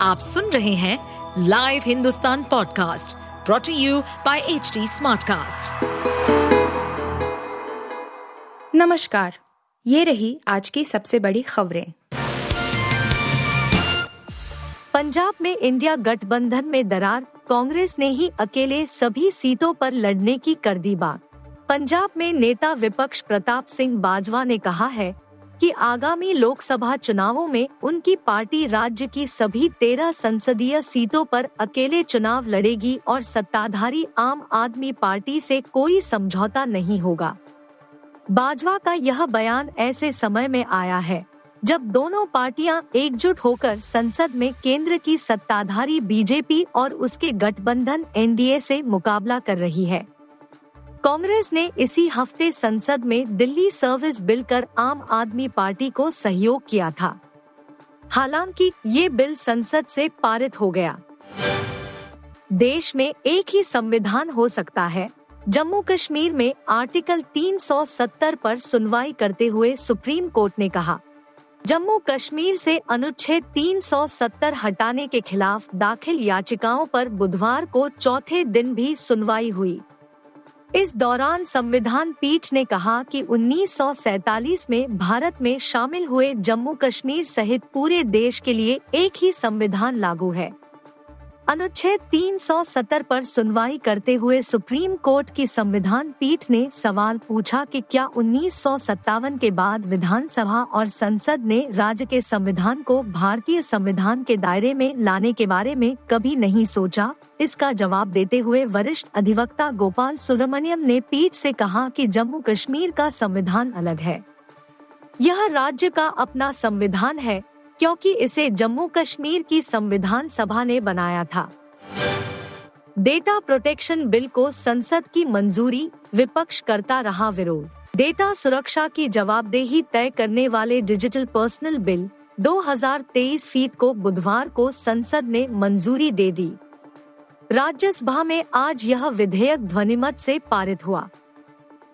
आप सुन रहे हैं live Hindustan podcast brought to you by H Smartcast. नमस्कार, ये रही आज की सबसे बड़ी खबरें पंजाब में इंडिया गठबंधन में दरार, कांग्रेस ने ही अकेले सभी सीटों पर लड़ने की कर दी बात पंजाब में नेता विपक्ष प्रताप सिंह बाजवा ने कहा है कि आगामी लोकसभा चुनावों में उनकी पार्टी राज्य की सभी तेरह संसदीय सीटों पर अकेले चुनाव लड़ेगी और सत्ताधारी आम आदमी पार्टी से कोई समझौता नहीं होगा। बाजवा का यह बयान ऐसे समय में आया है, जब दोनों पार्टियाँ एकजुट होकर संसद में केंद्र की सत्ताधारी बीजेपी और उसके गठबंधन एनडीए से मुकाबला कर रही है। कांग्रेस ने इसी हफ़्ते संसद में दिल्ली सर्विस बिल कर आम आदमी पार्टी को सहयोग किया था। हालाँकि ये बिल संसद से पारित हो गया। देश में एक ही संविधान हो सकता है। जम्मू कश्मीर में आर्टिकल 370 पर सुनवाई करते हुए सुप्रीम कोर्ट ने कहा, जम्मू कश्मीर से अनुच्छेद 370 हटाने के खिलाफ दाखिल याचिकाओं पर बुधवार को चौथे दिन भी सुनवाई हुई। इस दौरान संविधान पीठ ने कहा कि 1947 में भारत में शामिल हुए जम्मू कश्मीर सहित पूरे देश के लिए एक ही संविधान लागू है। अनुच्छेद 370 पर सुनवाई करते हुए सुप्रीम कोर्ट की संविधान पीठ ने सवाल पूछा कि क्या उन्नीस सौ सत्तावन के बाद विधानसभा और संसद ने राज्य के संविधान को भारतीय संविधान के दायरे में लाने के बारे में कभी नहीं सोचा? इसका जवाब देते हुए वरिष्ठ अधिवक्ता गोपाल सुब्रमण्यम ने पीठ से कहा कि जम्मू कश्मीर का संविधान अलग है। यह राज्य का अपना संविधान है क्योंकि इसे जम्मू कश्मीर की संविधान सभा ने बनाया था। डेटा प्रोटेक्शन बिल को संसद की मंजूरी, विपक्ष करता रहा विरोध। डेटा सुरक्षा की जवाबदेही तय करने वाले डिजिटल पर्सनल बिल 2023 फीट को बुधवार को संसद ने मंजूरी दे दी। राज्यसभा में आज यह विधेयक ध्वनिमत से पारित हुआ।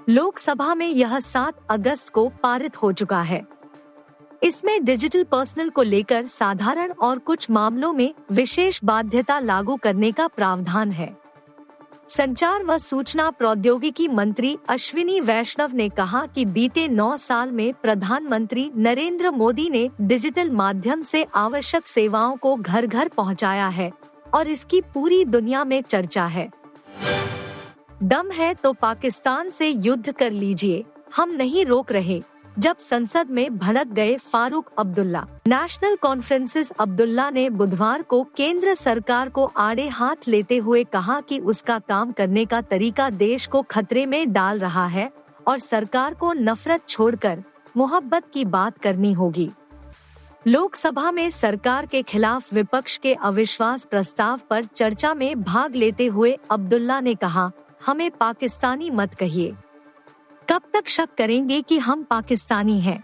लोकसभा में यह 7 अगस्त को पारित हो चुका है। इसमें डिजिटल पर्सनल को लेकर साधारण और कुछ मामलों में विशेष बाध्यता लागू करने का प्रावधान है। संचार व सूचना प्रौद्योगिकी मंत्री अश्विनी वैष्णव ने कहा कि बीते नौ साल में प्रधानमंत्री नरेंद्र मोदी ने डिजिटल माध्यम से आवश्यक सेवाओं को घर घर पहुँचाया है और इसकी पूरी दुनिया में चर्चा है। दम है तो पाकिस्तान से युद्ध कर लीजिए, हम नहीं रोक रहे। जब संसद में भड़क गए फारूक अब्दुल्ला। नेशनल कॉन्फ्रेंसिस अब्दुल्ला ने बुधवार को केंद्र सरकार को आड़े हाथ लेते हुए कहा कि उसका काम करने का तरीका देश को खतरे में डाल रहा है और सरकार को नफरत छोड़कर मोहब्बत की बात करनी होगी। लोकसभा में सरकार के खिलाफ विपक्ष के अविश्वास प्रस्ताव पर चर्चा में भाग लेते हुए अब्दुल्ला ने कहा, हमें पाकिस्तानी मत कहिए। कब तक शक करेंगे कि हम पाकिस्तानी हैं?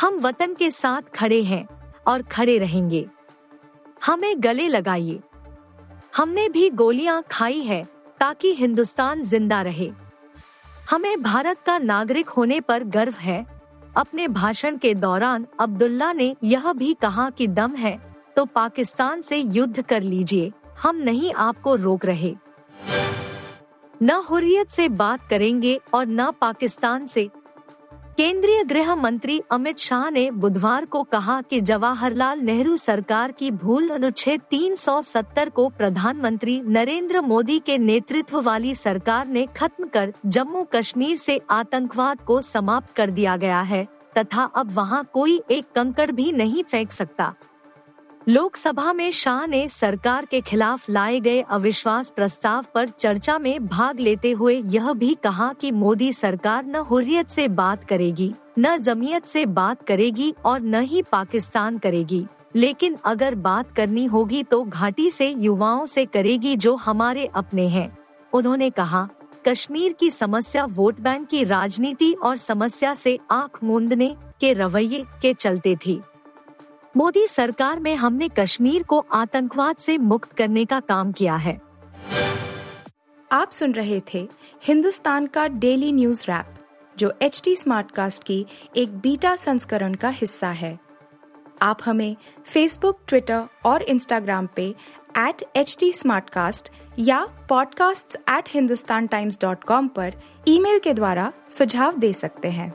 हम वतन के साथ खड़े हैं और खड़े रहेंगे। हमें गले लगाइए। हमने भी गोलियाँ खाई है ताकि हिंदुस्तान ज़िंदा रहे। हमें भारत का नागरिक होने पर गर्व है। अपने भाषण के दौरान अब्दुल्ला ने यह भी कहा कि दम है तो पाकिस्तान से युद्ध कर लीजिए। हम नहीं आपको रोक रहे। न हुर्रियत से बात करेंगे और न पाकिस्तान से। केंद्रीय गृह मंत्री अमित शाह ने बुधवार को कहा कि जवाहरलाल नेहरू सरकार की भूल अनुच्छेद 370 को प्रधानमंत्री नरेंद्र मोदी के नेतृत्व वाली सरकार ने खत्म कर जम्मू कश्मीर से आतंकवाद को समाप्त कर दिया गया है, तथा अब वहाँ कोई एक कंकड़ भी नहीं फेंक सकता। लोकसभा में शाह ने सरकार के खिलाफ लाए गए अविश्वास प्रस्ताव पर चर्चा में भाग लेते हुए यह भी कहा कि मोदी सरकार न हुर्रियत से बात करेगी, न जमीयत से बात करेगी और न ही पाकिस्तान करेगी। लेकिन अगर बात करनी होगी तो घाटी से युवाओं से करेगी जो हमारे अपने हैं। उन्होंने कहा, कश्मीर की समस्या वोट बैंक की राजनीति और समस्या से आँख मूंदने के रवैये के चलते थी। मोदी सरकार में हमने कश्मीर को आतंकवाद से मुक्त करने का काम किया है। आप सुन रहे थे हिंदुस्तान का डेली न्यूज़ रैप, जो एच टी स्मार्ट कास्ट की एक बीटा संस्करण का हिस्सा है। आप हमें फेसबुक ट्विटर और इंस्टाग्राम पे एट एच टी या podcasts@hindustantimes.com पर ईमेल के द्वारा सुझाव दे सकते हैं।